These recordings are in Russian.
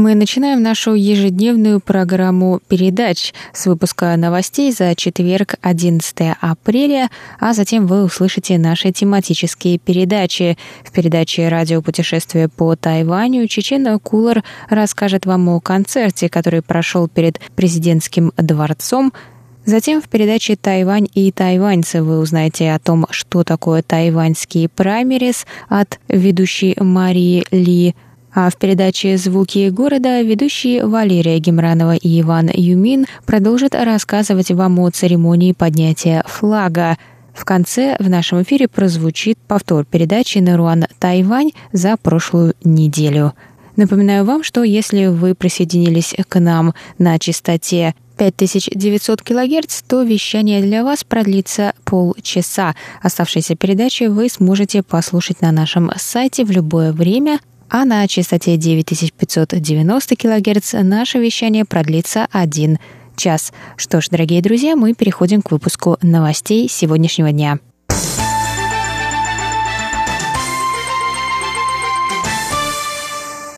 Мы начинаем нашу ежедневную программу передач с выпуска новостей за четверг, 11 апреля, а затем вы услышите наши тематические передачи. В передаче «Радиопутешествие по Тайваню» Чечена Кулар расскажет вам о концерте, который прошел перед президентским дворцом Затем в передаче «Тайвань и тайваньцы» вы узнаете о том, что такое тайваньские праймерис от ведущей Марии Ли – а в передаче «Звуки города» ведущие Валерия Гемранова и Иван Юмин продолжат рассказывать вам о церемонии поднятия флага. В конце в нашем эфире прозвучит повтор передачи «Наруан Тайвань» за прошлую неделю. Напоминаю вам, что если вы присоединились к нам на частоте 5900 кГц, то вещание для вас продлится полчаса. Оставшиеся передачи вы сможете послушать на нашем сайте в любое время, а на частоте 9590 кГц наше вещание продлится один час. Что ж, дорогие друзья, мы переходим к выпуску новостей сегодняшнего дня.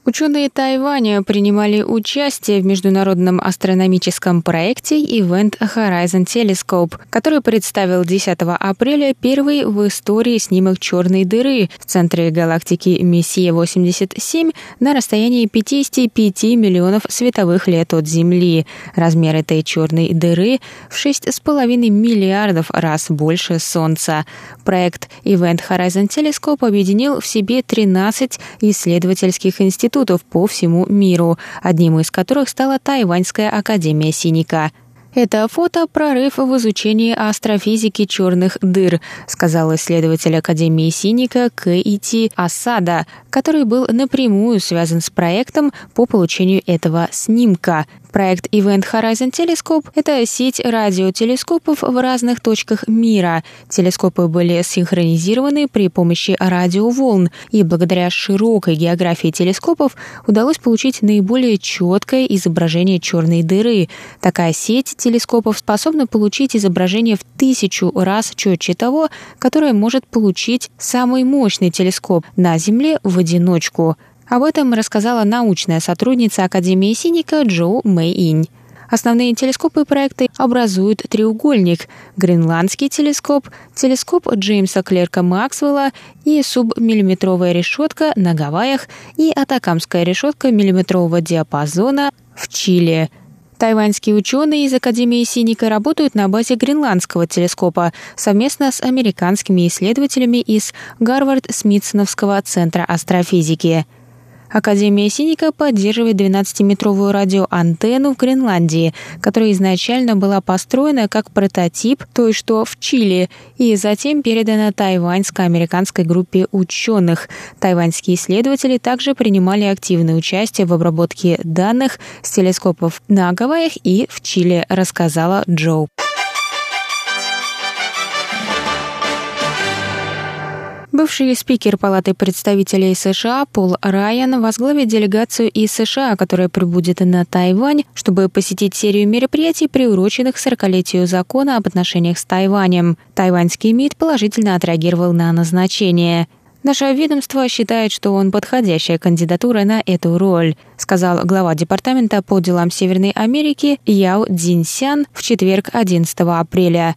Ученые Тайваня принимали участие в международном астрономическом проекте Event Horizon Telescope, который представил 10 апреля первый в истории снимок черной дыры в центре галактики Мессия-87 на расстоянии 55 миллионов световых лет от Земли. Размер этой черной дыры в 6,5 миллиардов раз больше Солнца. Проект Event Horizon Telescope объединил в себе 13 исследовательских институтов институтов по всему миру, одним из которых стала Тайваньская академия Синика. Это фото – прорыв в изучении астрофизики черных дыр, сказал исследователь Академии Синика Кэйти Асада, который был напрямую связан с проектом по получению этого снимка. Проект Event Horizon Telescope — это сеть радиотелескопов в разных точках мира. Телескопы были синхронизированы при помощи радиоволн, и благодаря широкой географии телескопов удалось получить наиболее четкое изображение черной дыры. Такая сеть телескопов способна получить изображение в тысячу раз четче того, которое может получить самый мощный телескоп на Земле в одиночку — об этом рассказала научная сотрудница Академии Синика Джоу Мэй Инь. Основные телескопы проекта образуют треугольник – Гренландский телескоп, телескоп Джеймса Клерка Максвелла и субмиллиметровая решетка на Гавайях и атакамская решетка миллиметрового диапазона в Чили. Тайваньские ученые из Академии Синика работают на базе гренландского телескопа совместно с американскими исследователями из Гарвард-Смитсоновского центра астрофизики – Академия Синика поддерживает 12-метровую радиоантенну в Гренландии, которая изначально была построена как прототип той, что в Чили, и затем передана тайваньско-американской группе ученых. Тайваньские исследователи также принимали активное участие в обработке данных с телескопов на Гавайях и в Чили, рассказала Джоу. Бывший спикер Палаты представителей США Пол Райан возглавит делегацию из США, которая прибудет на Тайвань, чтобы посетить серию мероприятий, приуроченных 40-летию закона об отношениях с Тайванем. Тайваньский МИД положительно отреагировал на назначение. Наше ведомство считает, что он подходящая кандидатура на эту роль, сказал глава Департамента по делам Северной Америки Яо Цзиньсян в четверг 11 апреля.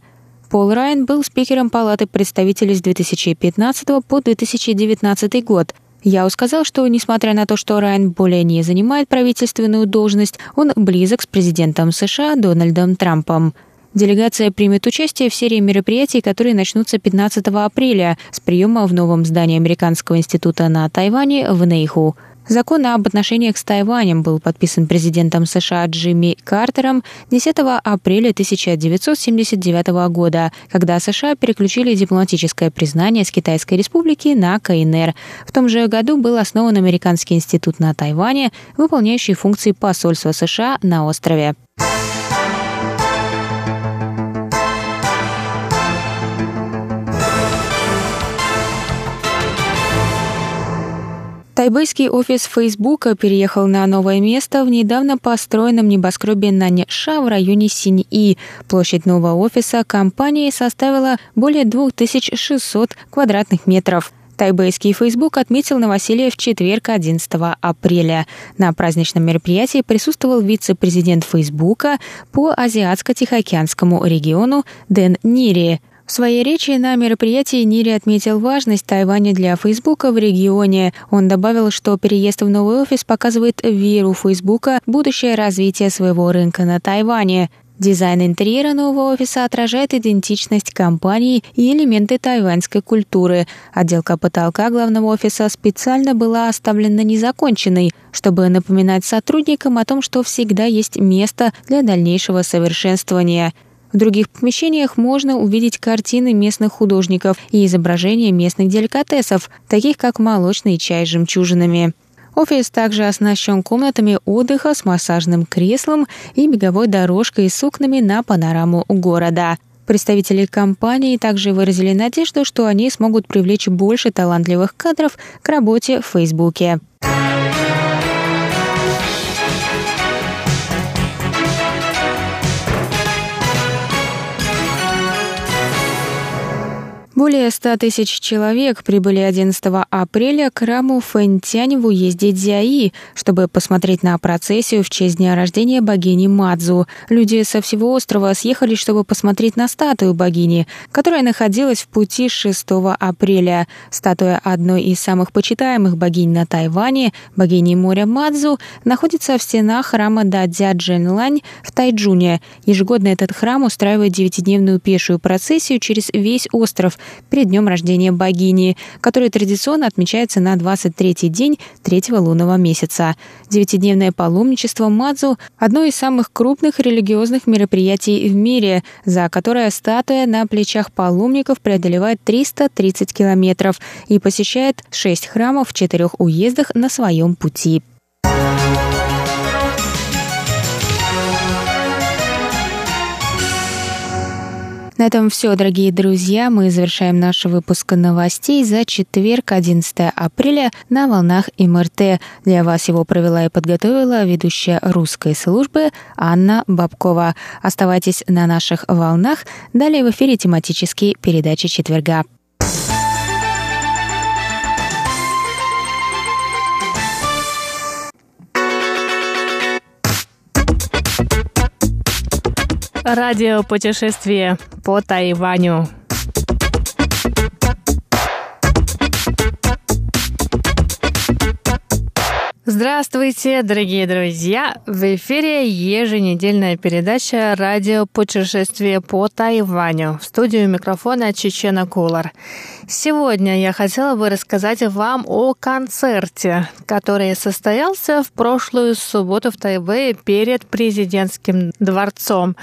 Пол Райан был спикером Палаты представителей с 2015 по 2019 год. Я сказал, что, несмотря на то, что Райан более не занимает правительственную должность, он близок с президентом США Дональдом Трампом. Делегация примет участие в серии мероприятий, которые начнутся 15 апреля с приема в новом здании Американского института на Тайване в Нейху. Закон об отношениях с Тайванем был подписан президентом США Джимми Картером 10 апреля 1979 года, когда США переключили дипломатическое признание с Китайской республики на КНР. В том же году был основан Американский институт на Тайване, выполняющий функции посольства США на острове. Тайбэйский офис Фейсбука переехал на новое место в недавно построенном небоскребе Наньша в районе Синьи. Площадь нового офиса компании составила более 2600 квадратных метров. Тайбэйский Facebook отметил новоселье в четверг, 11 апреля. На праздничном мероприятии присутствовал вице-президент Фейсбука по Азиатско-Тихоокеанскому региону Дэн Нири. В своей речи на мероприятии Нири отметил важность Тайваня для Фейсбука в регионе. Он добавил, что переезд в новый офис показывает веру Фейсбука в будущее развитие своего рынка на Тайване. Дизайн интерьера нового офиса отражает идентичность компании и элементы тайваньской культуры. Отделка потолка главного офиса специально была оставлена незаконченной, чтобы напоминать сотрудникам о том, что всегда есть место для дальнейшего совершенствования. В других помещениях можно увидеть картины местных художников и изображения местных деликатесов, таких как молочный чай с жемчужинами. Офис также оснащен комнатами отдыха с массажным креслом и беговой дорожкой с окнами на панораму города. Представители компании также выразили надежду, что они смогут привлечь больше талантливых кадров к работе в Фейсбуке. Более 100 тысяч человек прибыли 11 апреля к храму Фэнтянь в уезде Дзяи, чтобы посмотреть на процессию в честь дня рождения богини Мадзу. Люди со всего острова съехали, чтобы посмотреть на статую богини, которая находилась в пути 6 апреля. Статуя одной из самых почитаемых богинь на Тайване, богини моря Мадзу, находится в стенах храма Дадзя Джэнлань в Тайджуне. Ежегодно этот храм устраивает девятидневную пешую процессию через весь остров, перед днем рождения богини, который традиционно отмечается на 23-й день третьего лунного месяца. Девятидневное паломничество Мадзу – одно из самых крупных религиозных мероприятий в мире, за которое статуя на плечах паломников преодолевает 330 километров и посещает шесть храмов в четырех уездах на своем пути. На этом все, дорогие друзья. Мы завершаем наш выпуск новостей за четверг, 11 апреля на волнах МРТ. Для вас его провела и подготовила ведущая русской службы Анна Бабкова. Оставайтесь на наших волнах. Далее в эфире тематические передачи четверга. Радиопутешествие по Тайваню. Здравствуйте, дорогие друзья! В эфире еженедельная передача «Радио путешествие по Тайваню». В студию микрофона Чечена Кулар. Сегодня я хотела бы рассказать вам о концерте, который состоялся в прошлую субботу в Тайбэе перед президентским дворцом.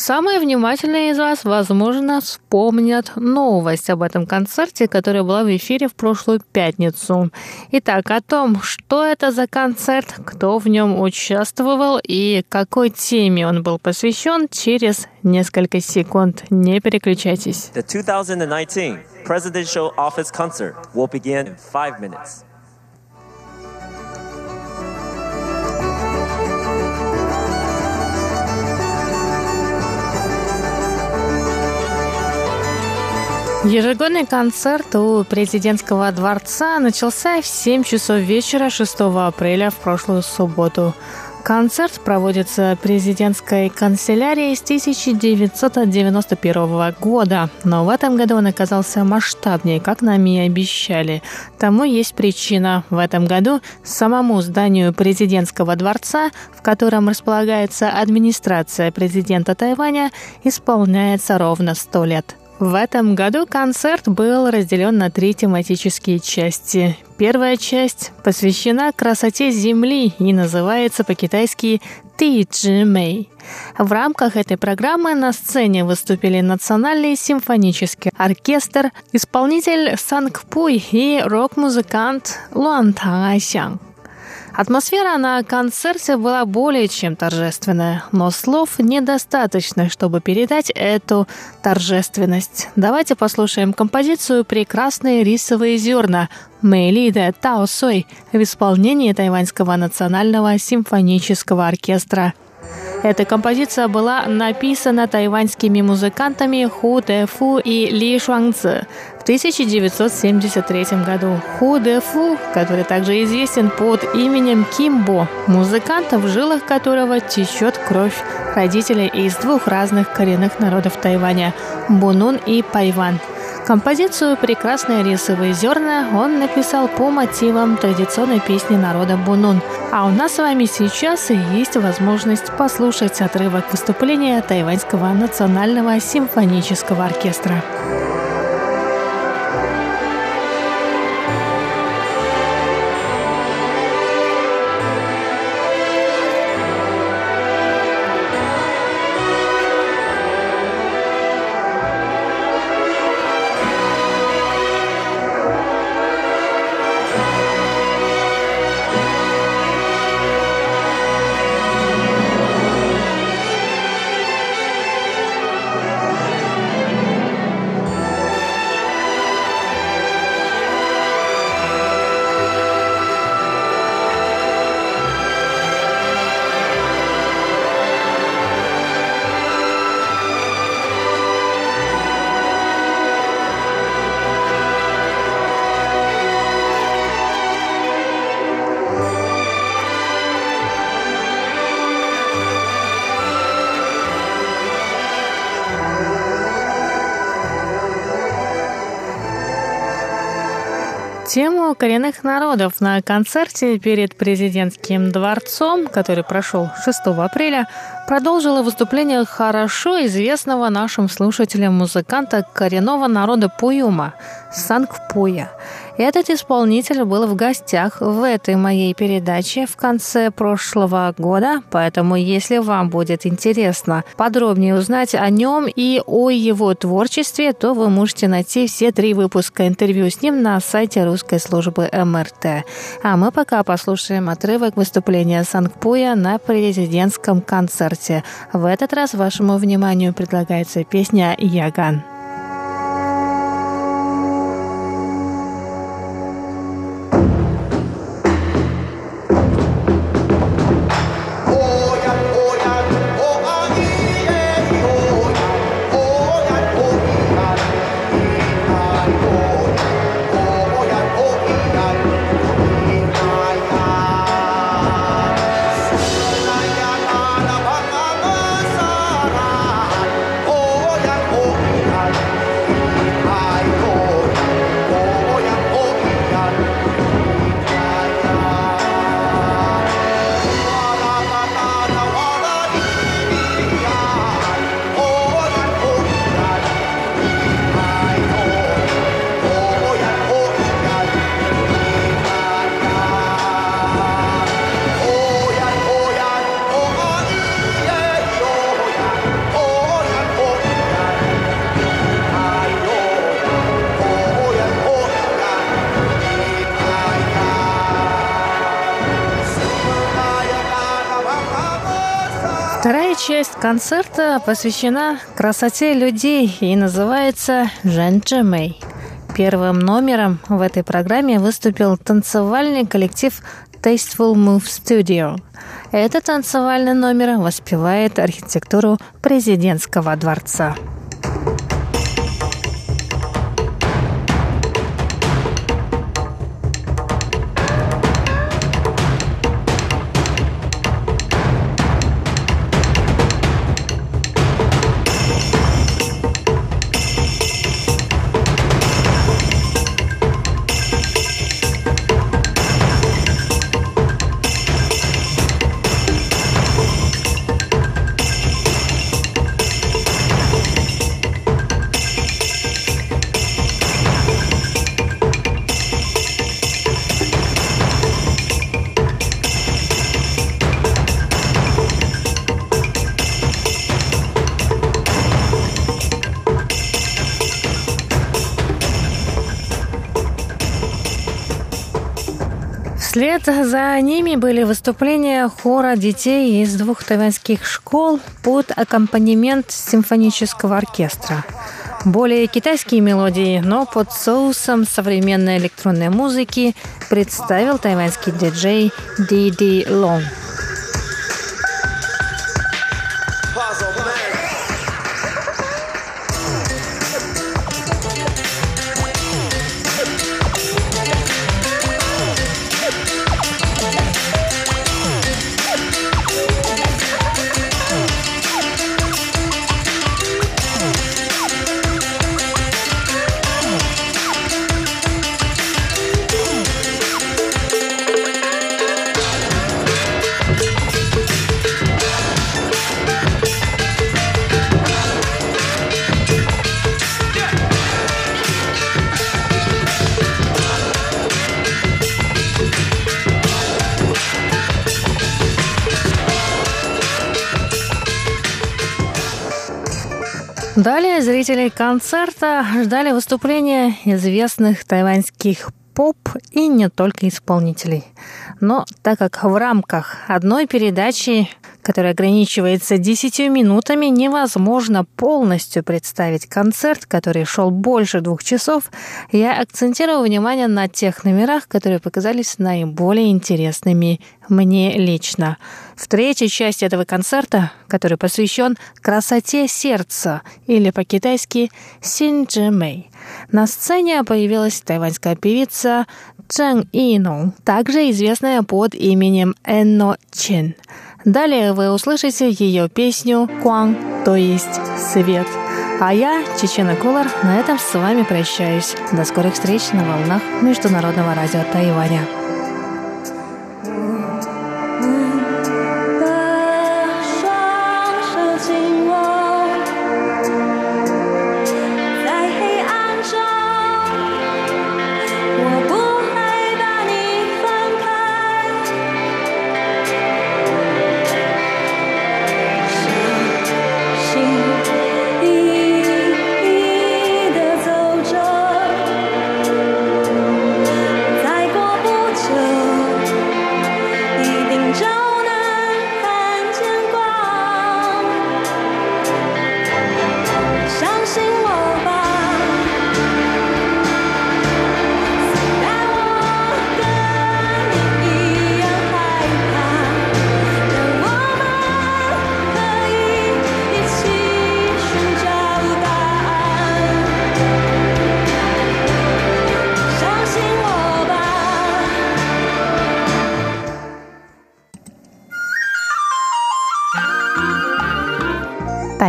Самые внимательные из вас, возможно, вспомнят новость об этом концерте, которая была в эфире в прошлую пятницу. Итак, о том, что это за концерт, кто в нем участвовал и какой теме он был посвящен, через несколько секунд. Не переключайтесь. The 2019 Presidential Office Concert will begin in five minutes. Ежегодный концерт у президентского дворца начался в 7 часов вечера 6 апреля в прошлую субботу. Концерт проводится президентской канцелярией с 1991 года, но в этом году он оказался масштабнее, как нам и обещали. Тому есть причина. В этом году самому зданию президентского дворца, в котором располагается администрация президента Тайваня, исполняется ровно 100 лет. В этом году концерт был разделен на три тематические части. Первая часть посвящена красоте Земли и называется по-китайски «Ты Мэй». В рамках этой программы на сцене выступили Национальный симфонический оркестр, исполнитель Санг Пуй и рок-музыкант Луан Таңайсян. Атмосфера на концерте была более чем торжественная, но слов недостаточно, чтобы передать эту торжественность. Давайте послушаем композицию «Прекрасные рисовые зерна» Мэйли де Тао Сой в исполнении Тайваньского национального симфонического оркестра – эта композиция была написана тайваньскими музыкантами Ху Дэ Фу и Ли Шуангцзи в 1973 году. Ху Дэ Фу, который также известен под именем Кимбо, музыкант, в жилах которого течет кровь родителей из двух разных коренных народов Тайваня – Бунун и Пайван – Композицию «Прекрасные рисовые зерна» он написал по мотивам традиционной песни народа Бунун. А у нас с вами сейчас есть возможность послушать отрывок выступления Тайваньского национального симфонического оркестра. Тему коренных народов на концерте перед президентским дворцом, который прошел 6 апреля, продолжила выступление хорошо известного нашим слушателям музыканта коренного народа Пуюма Сангпуя. Этот исполнитель был в гостях в этой моей передаче в конце прошлого года, поэтому если вам будет интересно подробнее узнать о нем и о его творчестве, то вы можете найти все три выпуска интервью с ним на сайте русской службы МРТ. А мы пока послушаем отрывок выступления Сангпуя на президентском концерте. В этот раз вашему вниманию предлагается песня «Яган». Часть концерта посвящена красоте людей и называется «Женчжэмэй». Первым номером в этой программе выступил танцевальный коллектив Tasteful Move Studio. Этот танцевальный номер воспевает архитектуру президентского дворца. За ними были выступления хора детей из двух тайваньских школ под аккомпанемент симфонического оркестра. Более китайские мелодии, но под соусом современной электронной музыки представил тайваньский диджей Ди Лонг. Далее зрители концерта ждали выступления известных тайваньских поп и не только исполнителей. Но так как в рамках одной передачи который ограничивается 10 минутами, невозможно полностью представить концерт, который шел больше двух часов, я акцентирую внимание на тех номерах, которые показались наиболее интересными мне лично. В третьей части этого концерта, который посвящен красоте сердца, или по-китайски Синджи Мэй, на сцене появилась тайваньская певица Чжэн Инong, также известная под именем Энно Чин – Далее вы услышите ее песню «Куан», то есть «Свет». А я, Чечена Кулар, на этом с вами прощаюсь. До скорых встреч на волнах Международного радио Тайваня.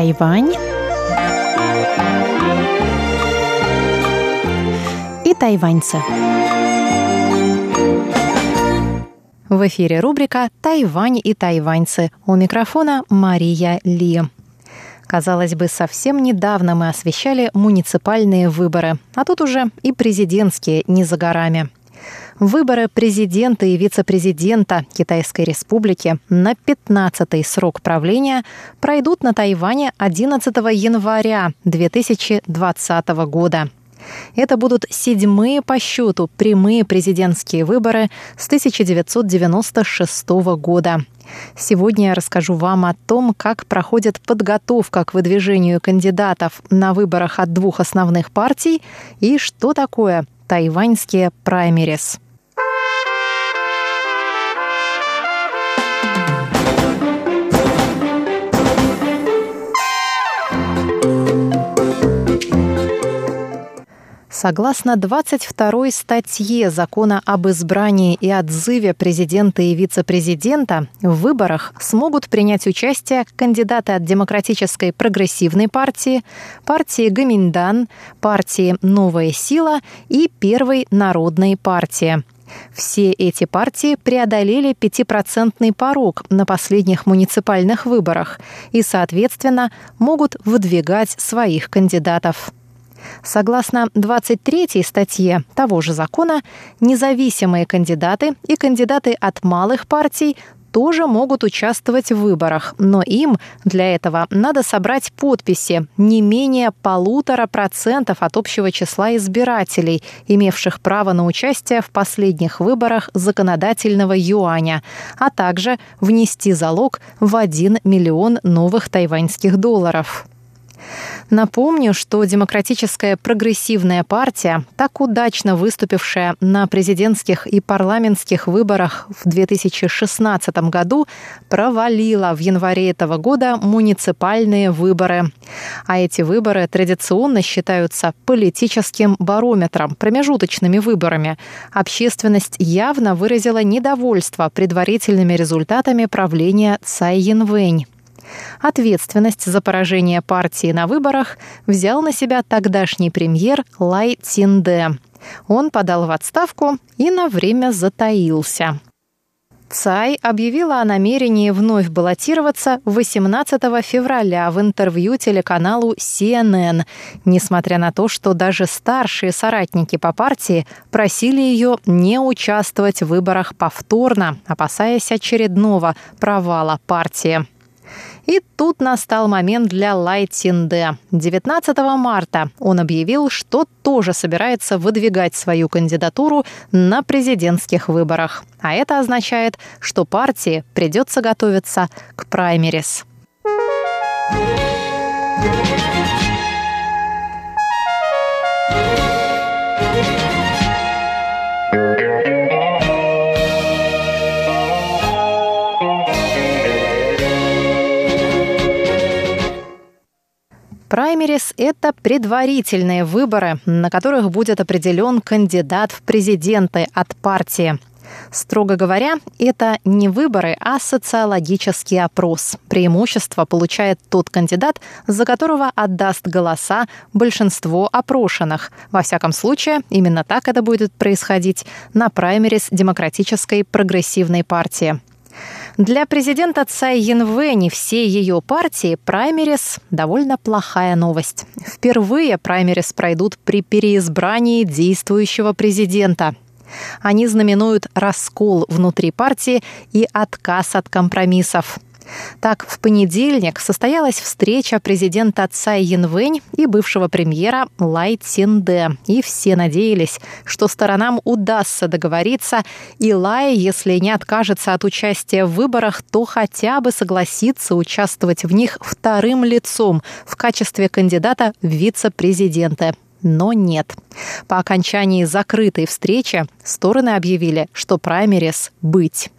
Тайвань и тайваньцы. В эфире рубрика «Тайвань и тайваньцы». У микрофона Мария Ли. Казалось бы, совсем недавно мы освещали муниципальные выборы, а тут уже и президентские не за горами – Выборы президента и вице-президента Китайской Республики на 15-й срок правления пройдут на Тайване 11 января 2020 года. Это будут седьмые по счету прямые президентские выборы с 1996 года. Сегодня я расскажу вам о том, как проходит подготовка к выдвижению кандидатов на выборах от двух основных партий и что такое тайваньские праймерис. Согласно 22 статье Закона об избрании и отзыве президента и вице-президента, в выборах смогут принять участие кандидаты от Демократической прогрессивной партии, партии Гаминдан, партии «Новая сила» и Первой народной партии. Все эти партии преодолели пятипроцентный порог на последних муниципальных выборах и, соответственно, могут выдвигать своих кандидатов. Согласно 23 статье того же закона, независимые кандидаты и кандидаты от малых партий тоже могут участвовать в выборах, но им для этого надо собрать подписи не менее полутора процентов от общего числа избирателей, имевших право на участие в последних выборах законодательного юаня, а также внести залог в 1 миллион новых тайваньских долларов. Напомню, что Демократическая прогрессивная партия, так удачно выступившая на президентских и парламентских выборах в 2016 году, провалила в январе этого года муниципальные выборы. А эти выборы традиционно считаются политическим барометром, промежуточными выборами. Общественность явно выразила недовольство предварительными результатами правления Цай Янвэнь. Ответственность за поражение партии на выборах взял на себя тогдашний премьер Лай Цинде. Он подал в отставку и на время затаился. Цай объявила о намерении вновь баллотироваться 18 февраля в интервью телеканалу CNN, несмотря на то, что даже старшие соратники по партии просили ее не участвовать в выборах повторно, опасаясь очередного провала партии. И тут настал момент для Лай Цинде. 19 марта он объявил, что тоже собирается выдвигать свою кандидатуру на президентских выборах. А это означает, что партии придется готовиться к праймерис. Праймерис – это предварительные выборы, на которых будет определен кандидат в президенты от партии. Строго говоря, это не выборы, а социологический опрос. Преимущество получает тот кандидат, за которого отдаст голоса большинство опрошенных. Во всяком случае, именно так это будет происходить на праймерис Демократической прогрессивной партии. Для президента Цай Янвэнь и всей ее партии праймерис – довольно плохая новость. Впервые праймерис пройдут при переизбрании действующего президента. Они знаменуют раскол внутри партии и отказ от компромиссов – так, в понедельник состоялась встреча президента Цай Янвэнь и бывшего премьера Лай Цинде. И все надеялись, что сторонам удастся договориться, и Лай, если не откажется от участия в выборах, то хотя бы согласится участвовать в них вторым лицом в качестве кандидата в вице-президенты но нет. По окончании закрытой встречи стороны объявили, что праймерис быть.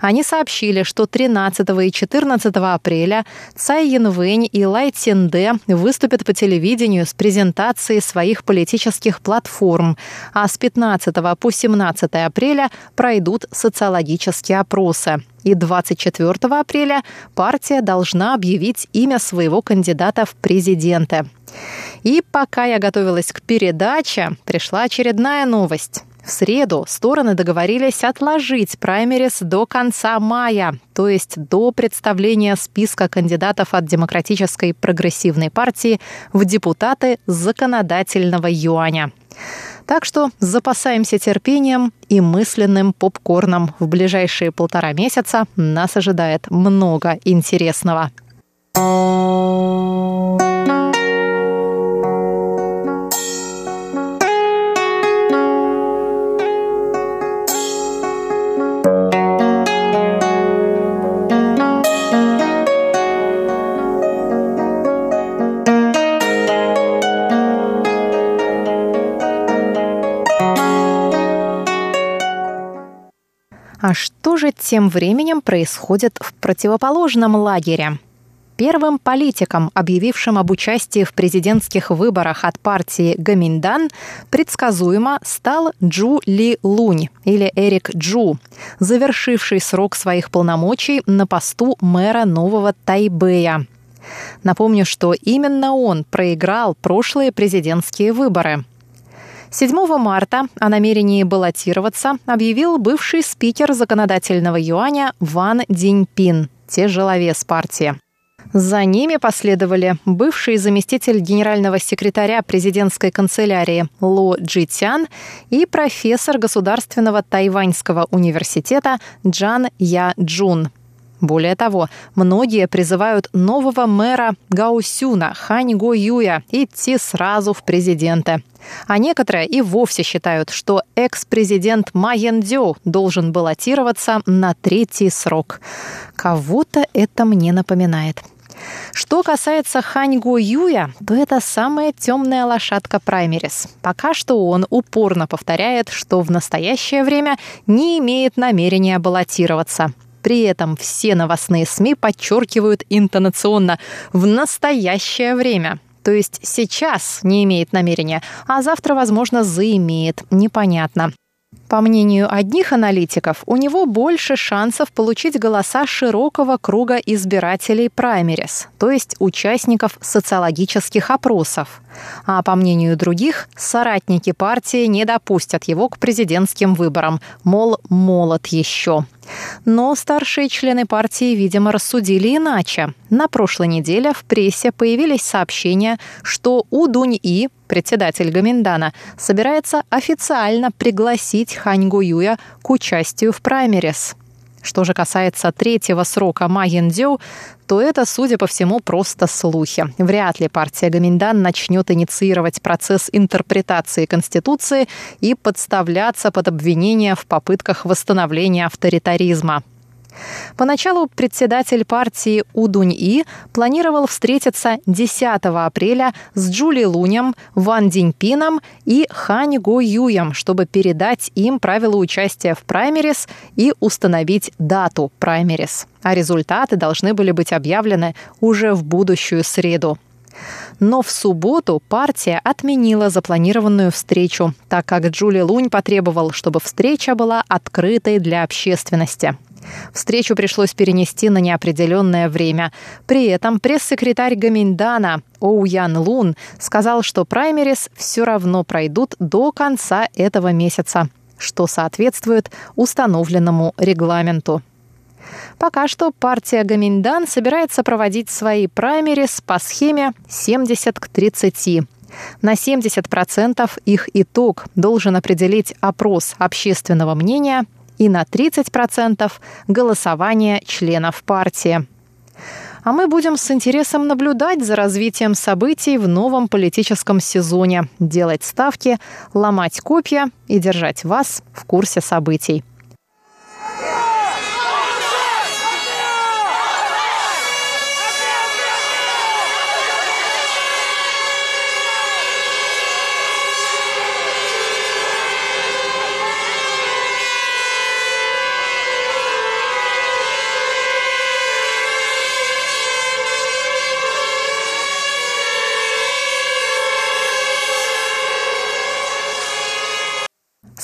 Они сообщили, что 13 и 14 апреля Цай Янвэнь и Лай Цинде выступят по телевидению с презентацией своих политических платформ, а с 15 по 17 апреля пройдут социологические опросы. И 24 апреля партия должна объявить имя своего кандидата в президенты. И пока я готовилась к передаче, пришла очередная новость. В среду стороны договорились отложить праймерис до конца мая, то есть до представления списка кандидатов от Демократической прогрессивной партии в депутаты законодательного юаня. Так что запасаемся терпением и мысленным попкорном. В ближайшие полтора месяца нас ожидает много интересного. А что же тем временем происходит в противоположном лагере? Первым политиком, объявившим об участии в президентских выборах от партии Гаминдан, предсказуемо стал Джу Ли Лунь или Эрик Джу, завершивший срок своих полномочий на посту мэра нового Тайбэя. Напомню, что именно он проиграл прошлые президентские выборы. 7 марта о намерении баллотироваться объявил бывший спикер законодательного юаня Ван Диньпин, тяжеловес партии. За ними последовали бывший заместитель генерального секретаря президентской канцелярии Ло Джитян и профессор Государственного тайваньского университета Джан Я Джун. Более того, многие призывают нового мэра Гаусюна Хань Го Юя идти сразу в президенты. А некоторые и вовсе считают, что экс-президент Ма Ян Дю должен баллотироваться на третий срок. Кого-то это мне напоминает. Что касается Хань Го Юя, то это самая темная лошадка праймерис. Пока что он упорно повторяет, что в настоящее время не имеет намерения баллотироваться. При этом все новостные СМИ подчеркивают интонационно «в настоящее время». То есть сейчас не имеет намерения, а завтра, возможно, заимеет. Непонятно. По мнению одних аналитиков, у него больше шансов получить голоса широкого круга избирателей праймерис, то есть участников социологических опросов. А по мнению других, соратники партии не допустят его к президентским выборам, мол, молод еще. Но старшие члены партии, видимо, рассудили иначе. На прошлой неделе в прессе появились сообщения, что У Дунь-И, председатель Гаминдана, собирается официально пригласить Хань Гуюя к участию в праймерис. Что же касается третьего срока Ма Яндзю, то это, судя по всему, просто слухи. Вряд ли партия Гаминдан начнет инициировать процесс интерпретации Конституции и подставляться под обвинения в попытках восстановления авторитаризма. Поначалу председатель партии Удунь-И планировал встретиться 10 апреля с Джули Лунем, Ван Диньпином и Хань Го Юем, чтобы передать им правила участия в праймерис и установить дату праймерис. А результаты должны были быть объявлены уже в будущую среду. Но в субботу партия отменила запланированную встречу, так как Джули Лунь потребовал, чтобы встреча была открытой для общественности. Встречу пришлось перенести на неопределенное время. При этом пресс-секретарь Гаминдана Оу Ян Лун сказал, что праймерис все равно пройдут до конца этого месяца, что соответствует установленному регламенту. Пока что партия Гаминдан собирается проводить свои праймерис по схеме 70 к 30. На 70% их итог должен определить опрос общественного мнения – и на 30% голосование членов партии. А мы будем с интересом наблюдать за развитием событий в новом политическом сезоне, делать ставки, ломать копья и держать вас в курсе событий.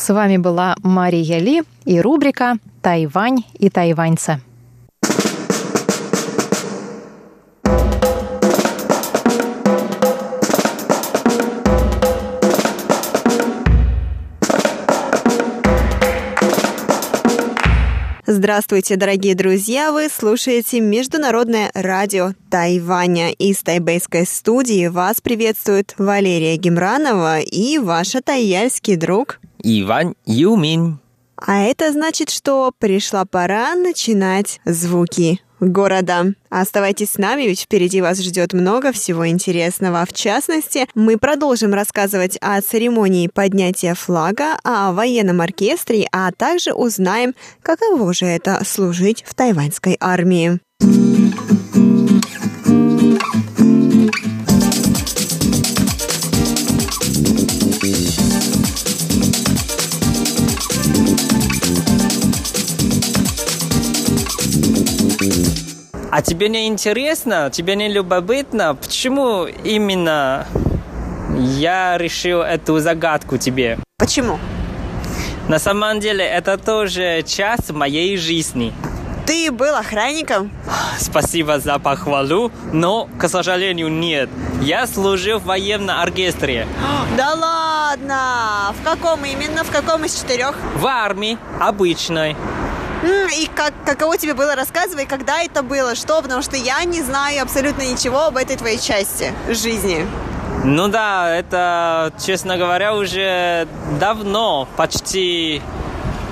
С вами была Мария Ли и рубрика «Тайвань и тайваньцы». Здравствуйте, дорогие друзья! Вы слушаете Международное радио Тайваня. Из тайбейской студии вас приветствует Валерия Гемранова и ваша тайяльский друг Иван Юмин. А это значит, что пришла пора начинать звуки города. Оставайтесь с нами, ведь впереди вас ждет много всего интересного. В частности, мы продолжим рассказывать о церемонии поднятия флага, о военном оркестре, а также узнаем, каково же это служить в тайваньской армии. А тебе не интересно, тебе не любопытно, почему именно я решил эту загадку тебе? Почему? На самом деле это тоже часть моей жизни. Ты был охранником? Спасибо за похвалу, но, к сожалению, нет. Я служил в военном оркестре. Да ладно! В каком именно? В каком из четырех? В армии, обычной. И как, каково тебе было? Рассказывай, когда это было, что, потому что я не знаю абсолютно ничего об этой твоей части жизни. Ну да, это, честно говоря, уже давно, почти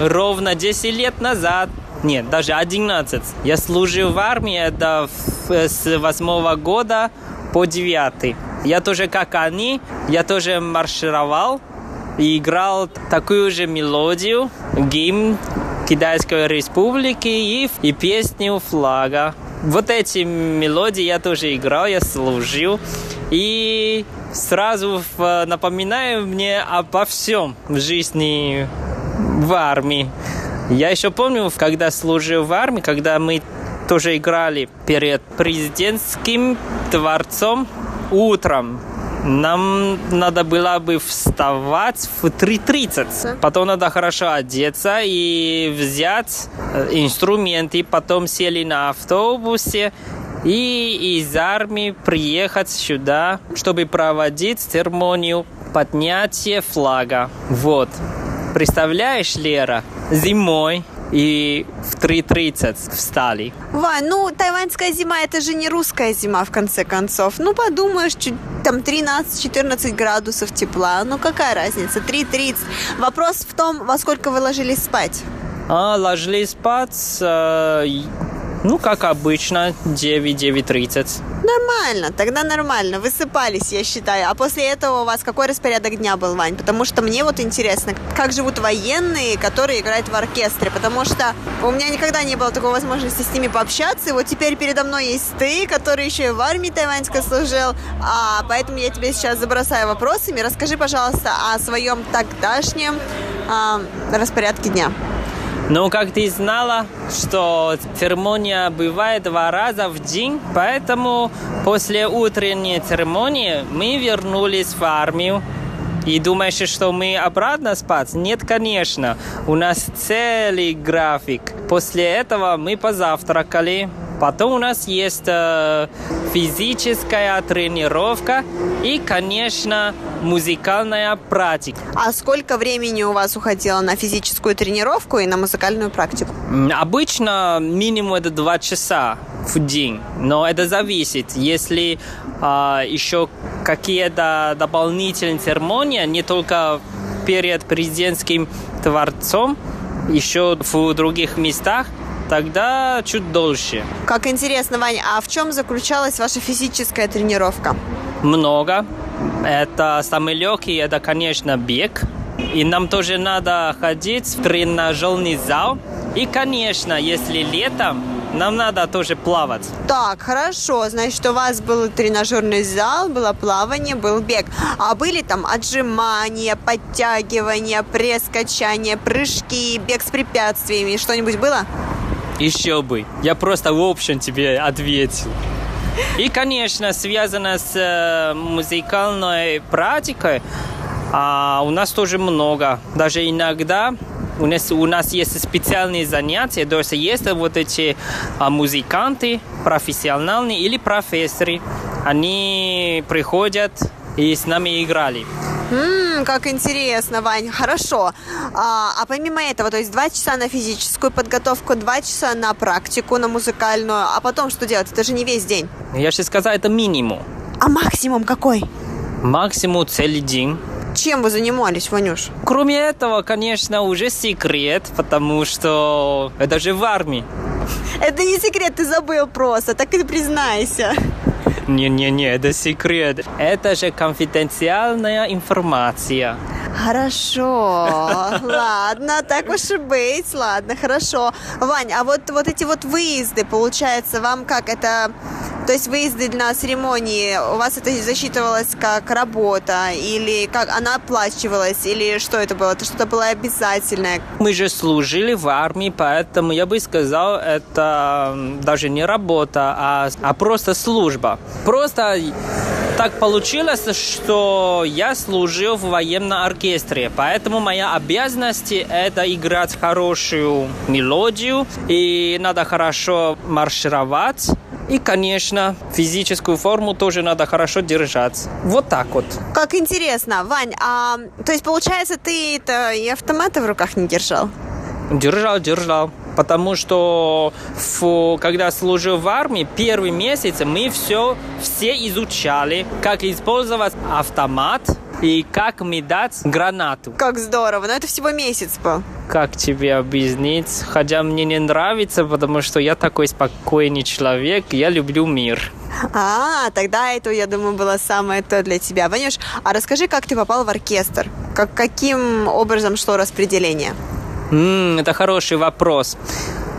ровно 10 лет назад. Нет, даже 11. Я служил в армии, это с 8 года по 9. Я тоже, как они, я тоже маршировал и играл такую же мелодию, гимн Китайской Республики и, и песню флага. Вот эти мелодии я тоже играл, я служил. И сразу напоминаю мне обо всем в жизни в армии. Я еще помню, когда служил в армии, когда мы тоже играли перед президентским дворцом утром. Нам надо было бы вставать в 3.30. Потом надо хорошо одеться и взять э, инструменты. Потом сели на автобусе и из армии приехать сюда, чтобы проводить церемонию поднятия флага. Вот. Представляешь, Лера, зимой и в 3.30 встали. Вань, ну тайваньская зима это же не русская зима в конце концов. Ну подумаешь, чуть там 13-14 градусов тепла. Ну какая разница? 3.30. Вопрос в том, во сколько вы ложились спать? А, ложились спать э, ну, как обычно, 9-9.30. Нормально, тогда нормально. Высыпались, я считаю. А после этого у вас какой распорядок дня был, Вань? Потому что мне вот интересно, как живут военные, которые играют в оркестре. Потому что у меня никогда не было такой возможности с ними пообщаться. И вот теперь передо мной есть ты, который еще и в армии тайваньской служил. А, поэтому я тебе сейчас забросаю вопросами. Расскажи, пожалуйста, о своем тогдашнем а, распорядке дня. Ну, как ты знала, что церемония бывает два раза в день, поэтому после утренней церемонии мы вернулись в армию. И думаешь, что мы обратно спать? Нет, конечно. У нас целый график. После этого мы позавтракали, Потом у нас есть э, физическая тренировка и, конечно, музыкальная практика. А сколько времени у вас уходило на физическую тренировку и на музыкальную практику? Обычно минимум это два часа в день, но это зависит. Если э, еще какие-то дополнительные церемонии, не только перед президентским дворцом, еще в других местах, тогда чуть дольше. Как интересно, Ваня, а в чем заключалась ваша физическая тренировка? Много. Это самый легкий, это, конечно, бег. И нам тоже надо ходить в тренажерный зал. И, конечно, если летом, нам надо тоже плавать. Так, хорошо. Значит, у вас был тренажерный зал, было плавание, был бег. А были там отжимания, подтягивания, пресс, качания, прыжки, бег с препятствиями? Что-нибудь было? Еще бы. Я просто в общем тебе ответил. И, конечно, связано с э, музыкальной практикой, а у нас тоже много. Даже иногда у нас, у нас есть специальные занятия, то есть есть вот эти а, музыканты, профессиональные или профессоры. Они приходят и с нами играли. Ммм, как интересно, Вань, хорошо. А, а помимо этого, то есть два часа на физическую подготовку, два часа на практику, на музыкальную, а потом что делать? Это же не весь день. Я сейчас сказал, это минимум. А максимум какой? Максимум целый день. Чем вы занимались, Ванюш? Кроме этого, конечно, уже секрет, потому что это же в армии. Это не секрет, ты забыл просто, так и признайся. Не-не-не, это секрет. Это же конфиденциальная информация. Хорошо, ладно, так уж и быть, ладно, хорошо. Вань, а вот, вот эти вот выезды, получается, вам как это то есть выезды на церемонии, у вас это засчитывалось как работа, или как она оплачивалась, или что это было? Это что-то было обязательное? Мы же служили в армии, поэтому я бы сказал, это даже не работа, а, а просто служба. Просто так получилось, что я служил в военном оркестре, поэтому моя обязанность это играть хорошую мелодию, и надо хорошо маршировать, и, конечно, физическую форму тоже надо хорошо держать. Вот так вот. Как интересно. Вань, а то есть, получается, ты это и автоматы в руках не держал? Держал, держал. потому что в, когда служил в армии, первый месяц мы все, все изучали, как использовать автомат, и как мне дать гранату. Как здорово, но это всего месяц был. Как тебе объяснить? Хотя мне не нравится, потому что я такой спокойный человек, я люблю мир. А, тогда это, я думаю, было самое то для тебя. Ванюш, а расскажи, как ты попал в оркестр? Как, каким образом шло распределение? М, это хороший вопрос.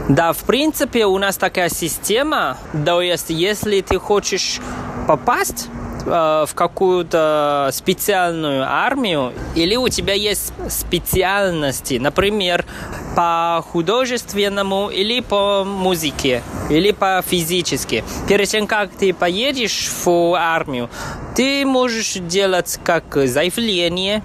Да, в принципе, у нас такая система, то есть, если ты хочешь попасть в какую-то специальную армию, или у тебя есть специальности, например, по художественному или по музыке, или по физически. Перед тем, как ты поедешь в армию, ты можешь делать как заявление,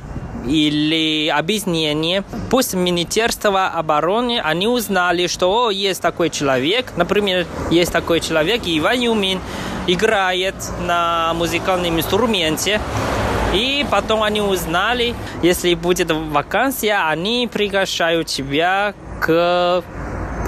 или объяснение. Пусть Министерство обороны, они узнали, что о, есть такой человек, например, есть такой человек, Иван Юмин, играет на музыкальном инструменте, и потом они узнали, если будет вакансия, они приглашают тебя к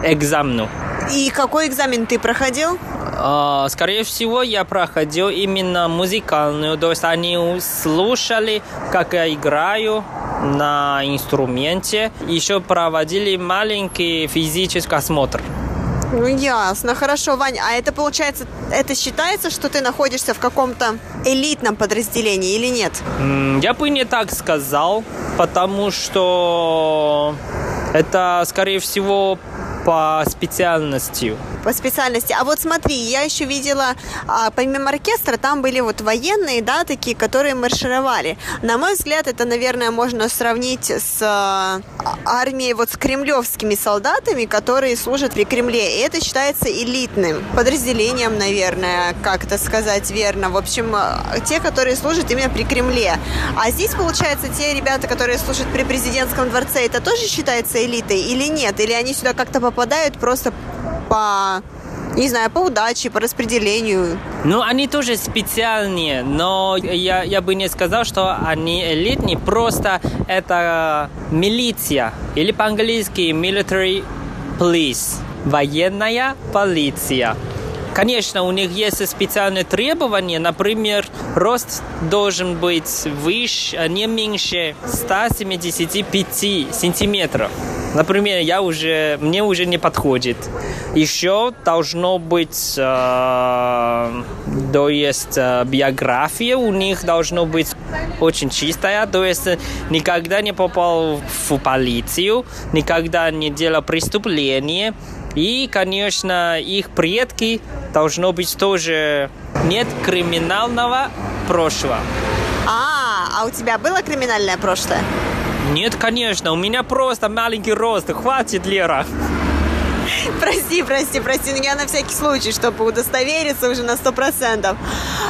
экзамену. И какой экзамен ты проходил? А, скорее всего, я проходил именно музыкальную. То есть они слушали, как я играю на инструменте. Еще проводили маленький физический осмотр. Ну, ясно. Хорошо, Вань. А это получается, это считается, что ты находишься в каком-то элитном подразделении или нет? Я бы не так сказал, потому что это, скорее всего, по специальности. По специальности. А вот смотри, я еще видела, а, помимо оркестра, там были вот военные, да, такие, которые маршировали. На мой взгляд, это, наверное, можно сравнить с а, армией, вот с кремлевскими солдатами, которые служат при Кремле. И это считается элитным подразделением, наверное, как это сказать верно. В общем, а, те, которые служат именно при Кремле. А здесь, получается, те ребята, которые служат при президентском дворце, это тоже считается элитой или нет? Или они сюда как-то попадают просто по не знаю, по удаче, по распределению. Ну, они тоже специальные, но я, я бы не сказал, что они элитные, просто это милиция, или по-английски military police, военная полиция. Конечно, у них есть специальные требования, например, рост должен быть выше, не меньше 175 сантиметров. Например, я уже, мне уже не подходит. Еще должно быть, э, то есть э, биография у них должно быть очень чистая, то есть никогда не попал в полицию, никогда не делал преступления. И, конечно, их предки должно быть тоже нет криминального прошлого. А, а у тебя было криминальное прошлое? Нет, конечно, у меня просто маленький рост, хватит, Лера. Прости, прости, прости, но я на всякий случай, чтобы удостовериться уже на сто процентов.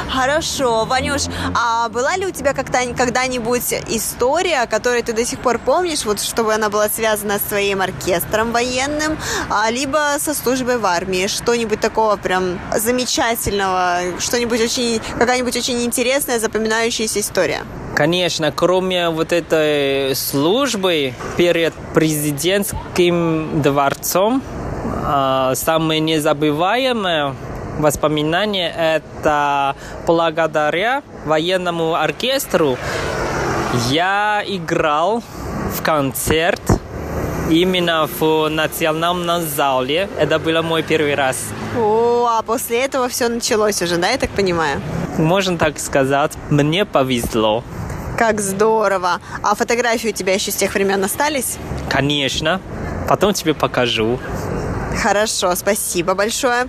Хорошо, Ванюш, а была ли у тебя когда-нибудь история, которую ты до сих пор помнишь, вот чтобы она была связана с своим оркестром военным, а, либо со службой в армии? Что-нибудь такого прям замечательного, что-нибудь очень, какая-нибудь очень интересная, запоминающаяся история? Конечно, кроме вот этой службы перед президентским дворцом, а, самое незабываемое воспоминание это благодаря военному оркестру я играл в концерт именно в национальном зале. Это был мой первый раз. О, а после этого все началось уже, да, я так понимаю? Можно так сказать. Мне повезло. Как здорово. А фотографии у тебя еще с тех времен остались? Конечно. Потом тебе покажу. Хорошо, спасибо большое.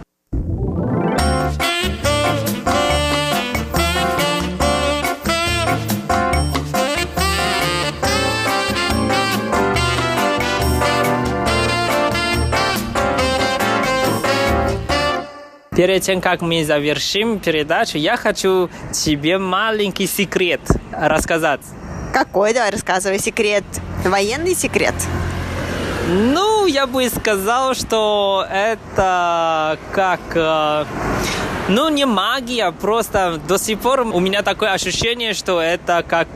Перед тем, как мы завершим передачу, я хочу тебе маленький секрет рассказать. Какой? Давай рассказывай секрет. Военный секрет. Ну, я бы сказал, что это как... Э, ну, не магия, просто до сих пор у меня такое ощущение, что это как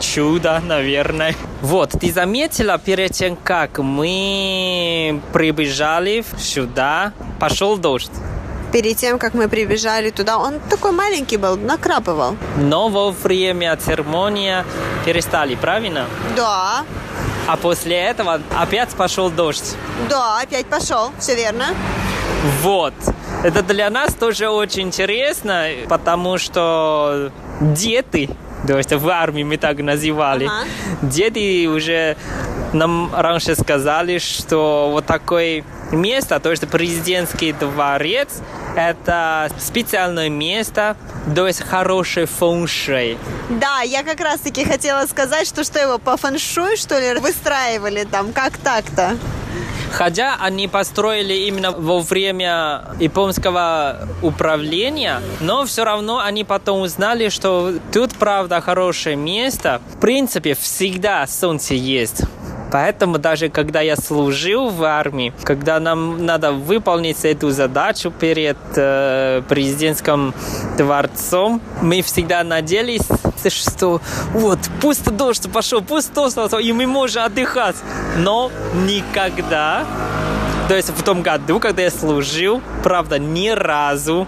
чудо, наверное. Вот, ты заметила перед тем, как мы прибежали сюда, пошел дождь. Перед тем, как мы прибежали туда, он такой маленький был, накрапывал. Но во время церемонии перестали, правильно? Да, А после этого опять пошел дождь. да, опять пошел, все верно. Вот. Это для нас тоже очень интересно, потому что дети, то есть в армии мы так называли, Ага. дети уже нам раньше сказали, что вот такое место, то есть президентский дворец, это специальное место, то есть хороший фэншуй. Да, я как раз-таки хотела сказать, что что его по фэншуй, что ли, выстраивали там, как так-то? Хотя они построили именно во время японского управления, но все равно они потом узнали, что тут, правда, хорошее место. В принципе, всегда солнце есть. Поэтому даже когда я служил в армии, когда нам надо выполнить эту задачу перед э, президентским дворцом, мы всегда надеялись, что вот пусть дождь пошел, пусть дождь пошел, и мы можем отдыхать. Но никогда, то есть в том году, когда я служил, правда, ни разу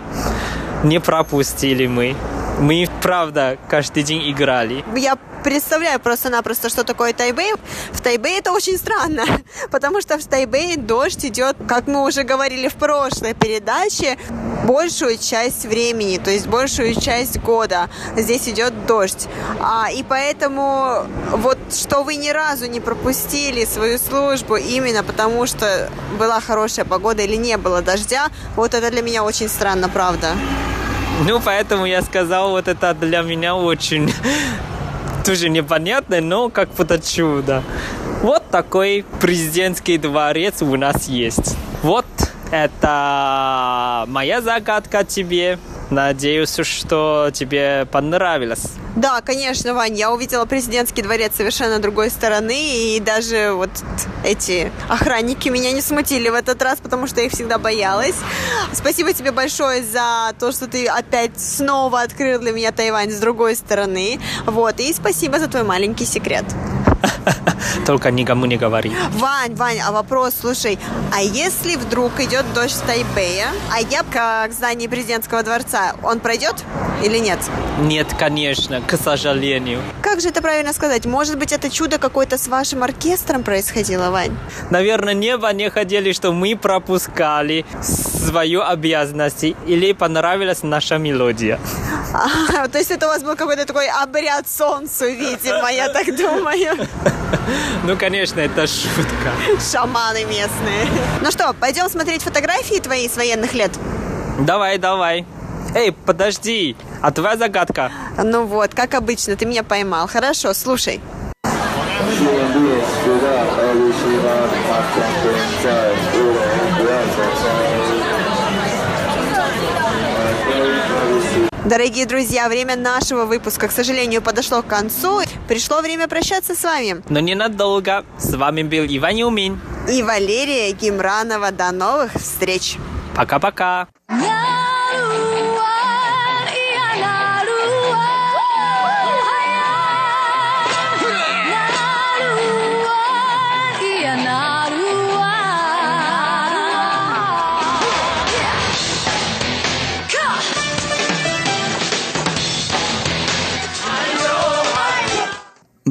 не пропустили мы. Мы, правда, каждый день играли. Я представляю просто-напросто, что такое Тайбэй. В Тайбэе это очень странно, потому что в Тайбэе дождь идет, как мы уже говорили в прошлой передаче, большую часть времени, то есть большую часть года здесь идет дождь. А, и поэтому вот что вы ни разу не пропустили свою службу именно потому, что была хорошая погода или не было дождя, вот это для меня очень странно, правда. Ну, поэтому я сказал, вот это для меня очень тоже непонятно, но как будто чудо. Вот такой президентский дворец у нас есть. Вот это моя загадка тебе. Надеюсь, что тебе понравилось. Да, конечно, Вань, я увидела президентский дворец совершенно другой стороны, и даже вот эти охранники меня не смутили в этот раз, потому что я их всегда боялась. Спасибо тебе большое за то, что ты опять снова открыл для меня Тайвань с другой стороны. Вот, и спасибо за твой маленький секрет. Только никому не говори. Вань, Вань, а вопрос, слушай, а если вдруг идет дождь в Тайбэе, а я к зданию президентского дворца, он пройдет или нет? Нет, конечно, к сожалению. Как же это правильно сказать? Может быть, это чудо какое-то с вашим оркестром происходило, Вань? Наверное, небо не хотели, что мы пропускали свою обязанность или понравилась наша мелодия. А, то есть это у вас был какой-то такой обряд солнцу, видимо, я так думаю. Ну, конечно, это шутка. Шаманы местные. Ну что, пойдем смотреть фотографии твои с военных лет? Давай, давай. Эй, подожди, а твоя загадка? Ну вот, как обычно, ты меня поймал. Хорошо, слушай. 西 Дорогие друзья, время нашего выпуска, к сожалению, подошло к концу. Пришло время прощаться с вами. Но ненадолго. С вами был Иван Юмин. И Валерия Гимранова. До новых встреч. Пока-пока.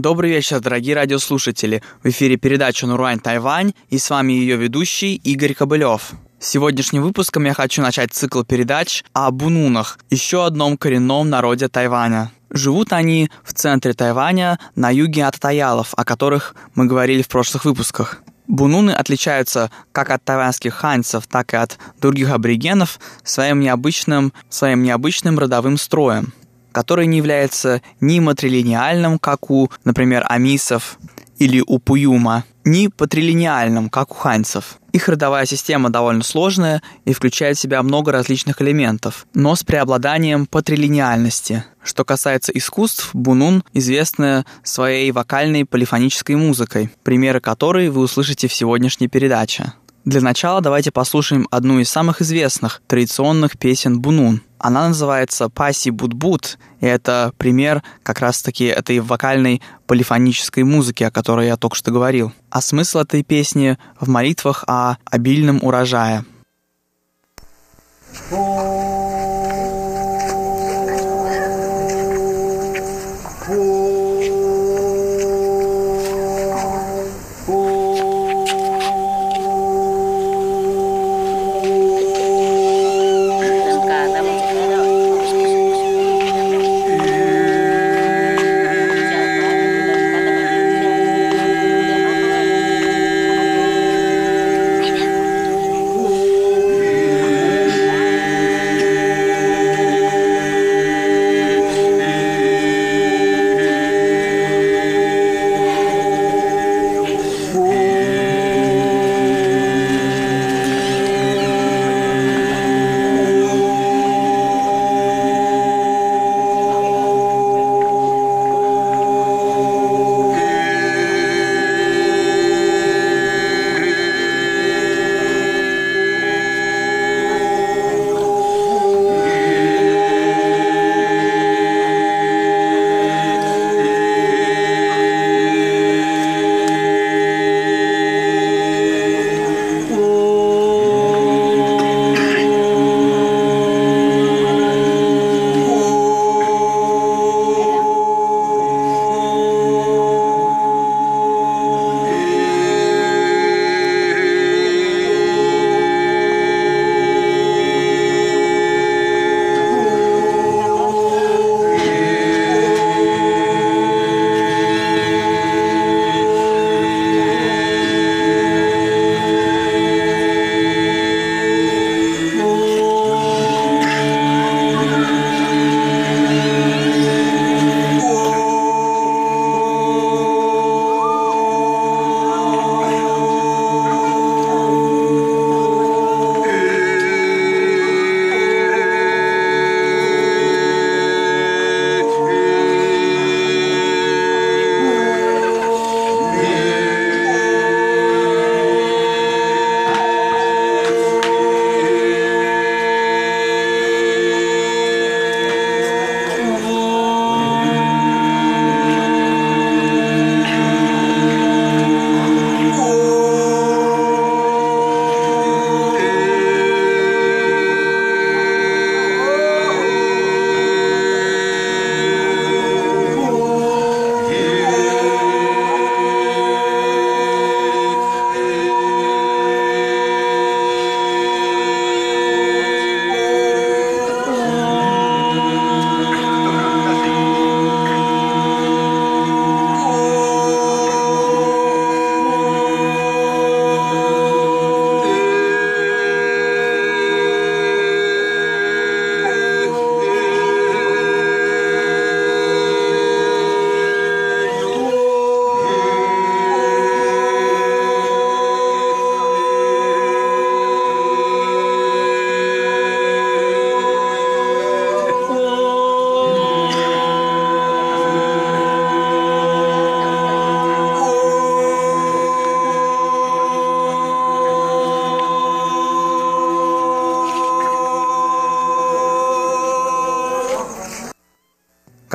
Добрый вечер, дорогие радиослушатели. В эфире передача «Нуруань Тайвань» и с вами ее ведущий Игорь Кобылев. Сегодняшним выпуском я хочу начать цикл передач о бунунах, еще одном коренном народе Тайваня. Живут они в центре Тайваня, на юге от Таялов, о которых мы говорили в прошлых выпусках. Бунуны отличаются как от тайваньских ханьцев, так и от других аборигенов своим необычным, своим необычным родовым строем, который не является ни матрилиниальным, как у, например, амисов или у пуюма, ни патрилиниальным, как у ханьцев. Их родовая система довольно сложная и включает в себя много различных элементов, но с преобладанием патрилиниальности. Что касается искусств, Бунун известна своей вокальной полифонической музыкой, примеры которой вы услышите в сегодняшней передаче. Для начала давайте послушаем одну из самых известных традиционных песен Бунун. Она называется «Паси Будбут», и это пример как раз-таки этой вокальной полифонической музыки, о которой я только что говорил. А смысл этой песни в молитвах о обильном урожае.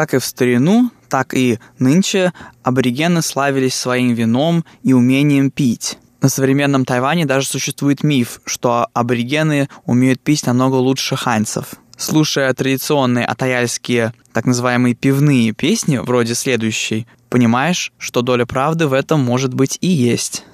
Как и в старину, так и нынче аборигены славились своим вином и умением пить. На современном Тайване даже существует миф, что аборигены умеют пить намного лучше ханьцев. Слушая традиционные атаяльские так называемые пивные песни, вроде следующей, понимаешь, что доля правды в этом может быть и есть.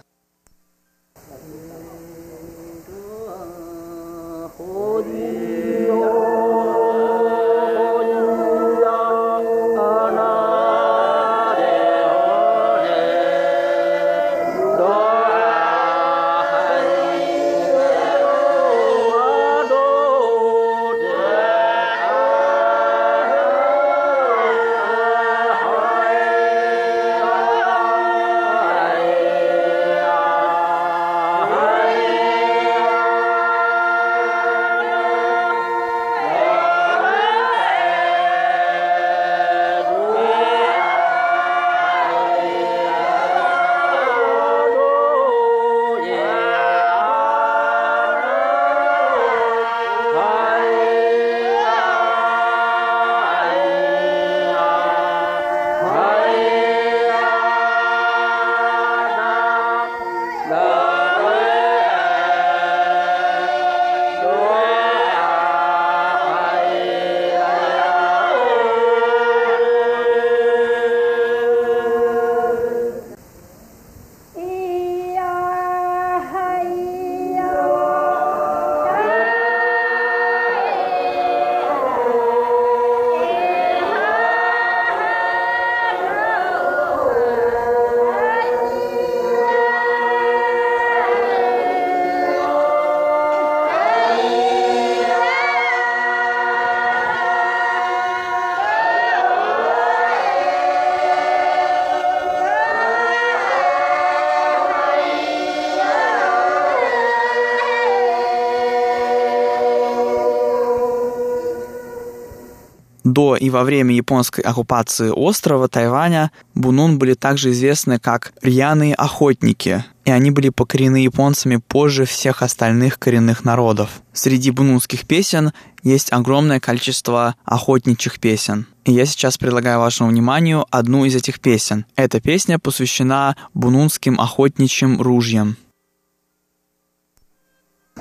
До и во время японской оккупации острова Тайваня бунун были также известны как рьяные охотники, и они были покорены японцами позже всех остальных коренных народов. Среди бунунских песен есть огромное количество охотничьих песен. И я сейчас предлагаю вашему вниманию одну из этих песен. Эта песня посвящена бунунским охотничьим ружьям.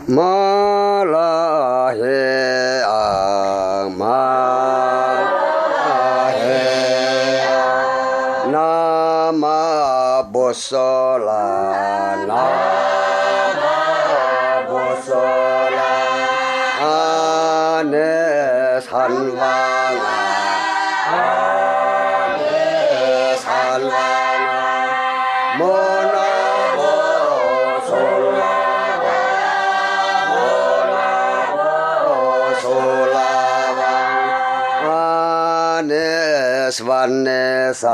Малахе, 娑啦啦啦，波娑啦，阿涅三瓦拉，阿涅三瓦拉，摩那波罗娑啦，摩那波罗娑啦，阿涅斯瓦涅萨。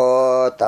Scott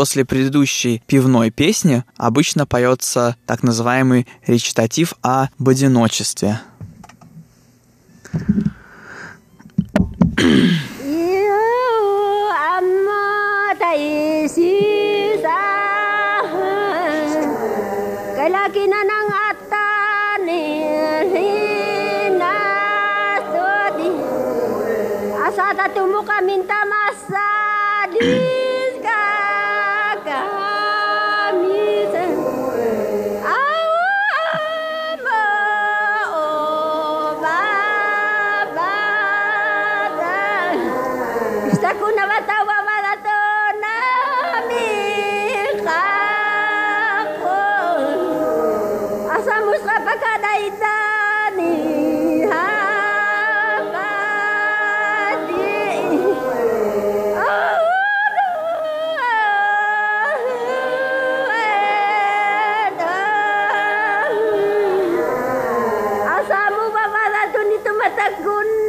после предыдущей пивной песни обычно поется так называемый речитатив о бодиночестве. that's good.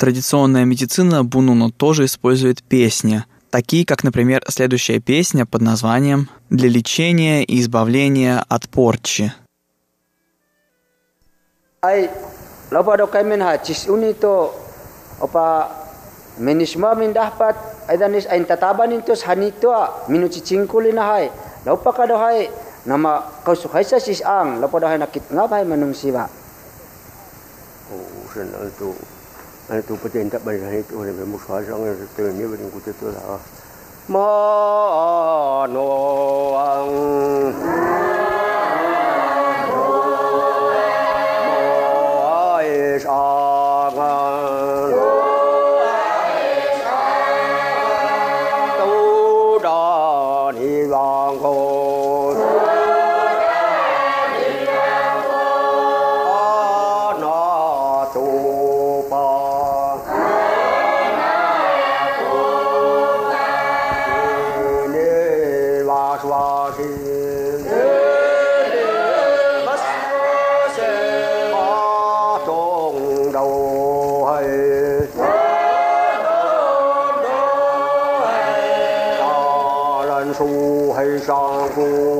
Традиционная медицина Бунуну тоже использует песни, такие как, например, следующая песня под названием «Для лечения и избавления от порчи». Ai, lopa do kaimen ha cis uni to opa Menisma min dapat aidanis ain tataban intus hanitua minuci cingkulin hai. Laupa ka hai nama kau sukai sa sis ang laupa hai nakit ane tu pati enta bari rani tu hane mu shwa rang ane tu ne bari ku te tu la ma no ang Father.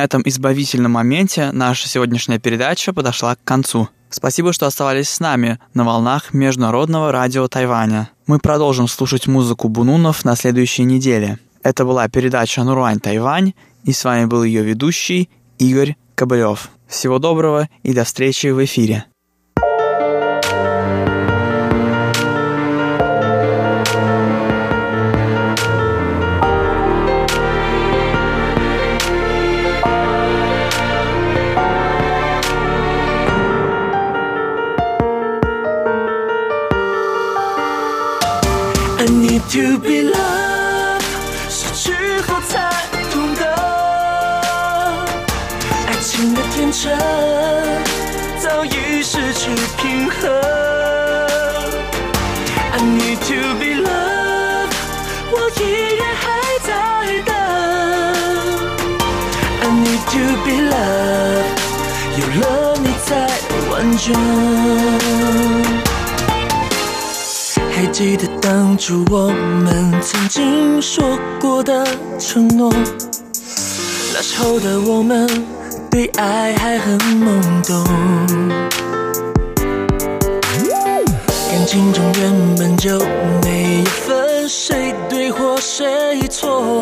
На этом избавительном моменте наша сегодняшняя передача подошла к концу. Спасибо, что оставались с нами на волнах Международного радио Тайваня. Мы продолжим слушать музыку бунунов на следующей неделе. Это была передача Нуруань Тайвань, и с вами был ее ведущий Игорь Кобылев. Всего доброго и до встречи в эфире. 还记得当初我们曾经说过的承诺，那时候的我们对爱还很懵懂，感情中原本就没有分谁对或谁错，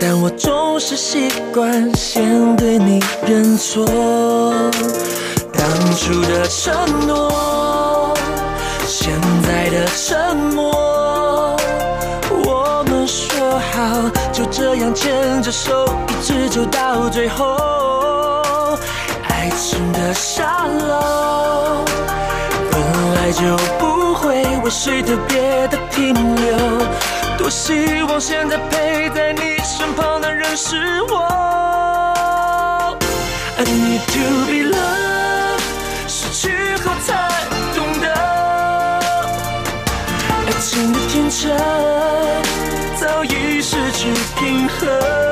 但我总是习惯先对你认错，当初的承诺。现在的沉默，我们说好就这样牵着手，一直走到最后。爱情的沙漏，本来就不会为谁特别的停留。多希望现在陪在你身旁的人是我。I need to be loved，才懂得。爱情的天真早已失去平衡。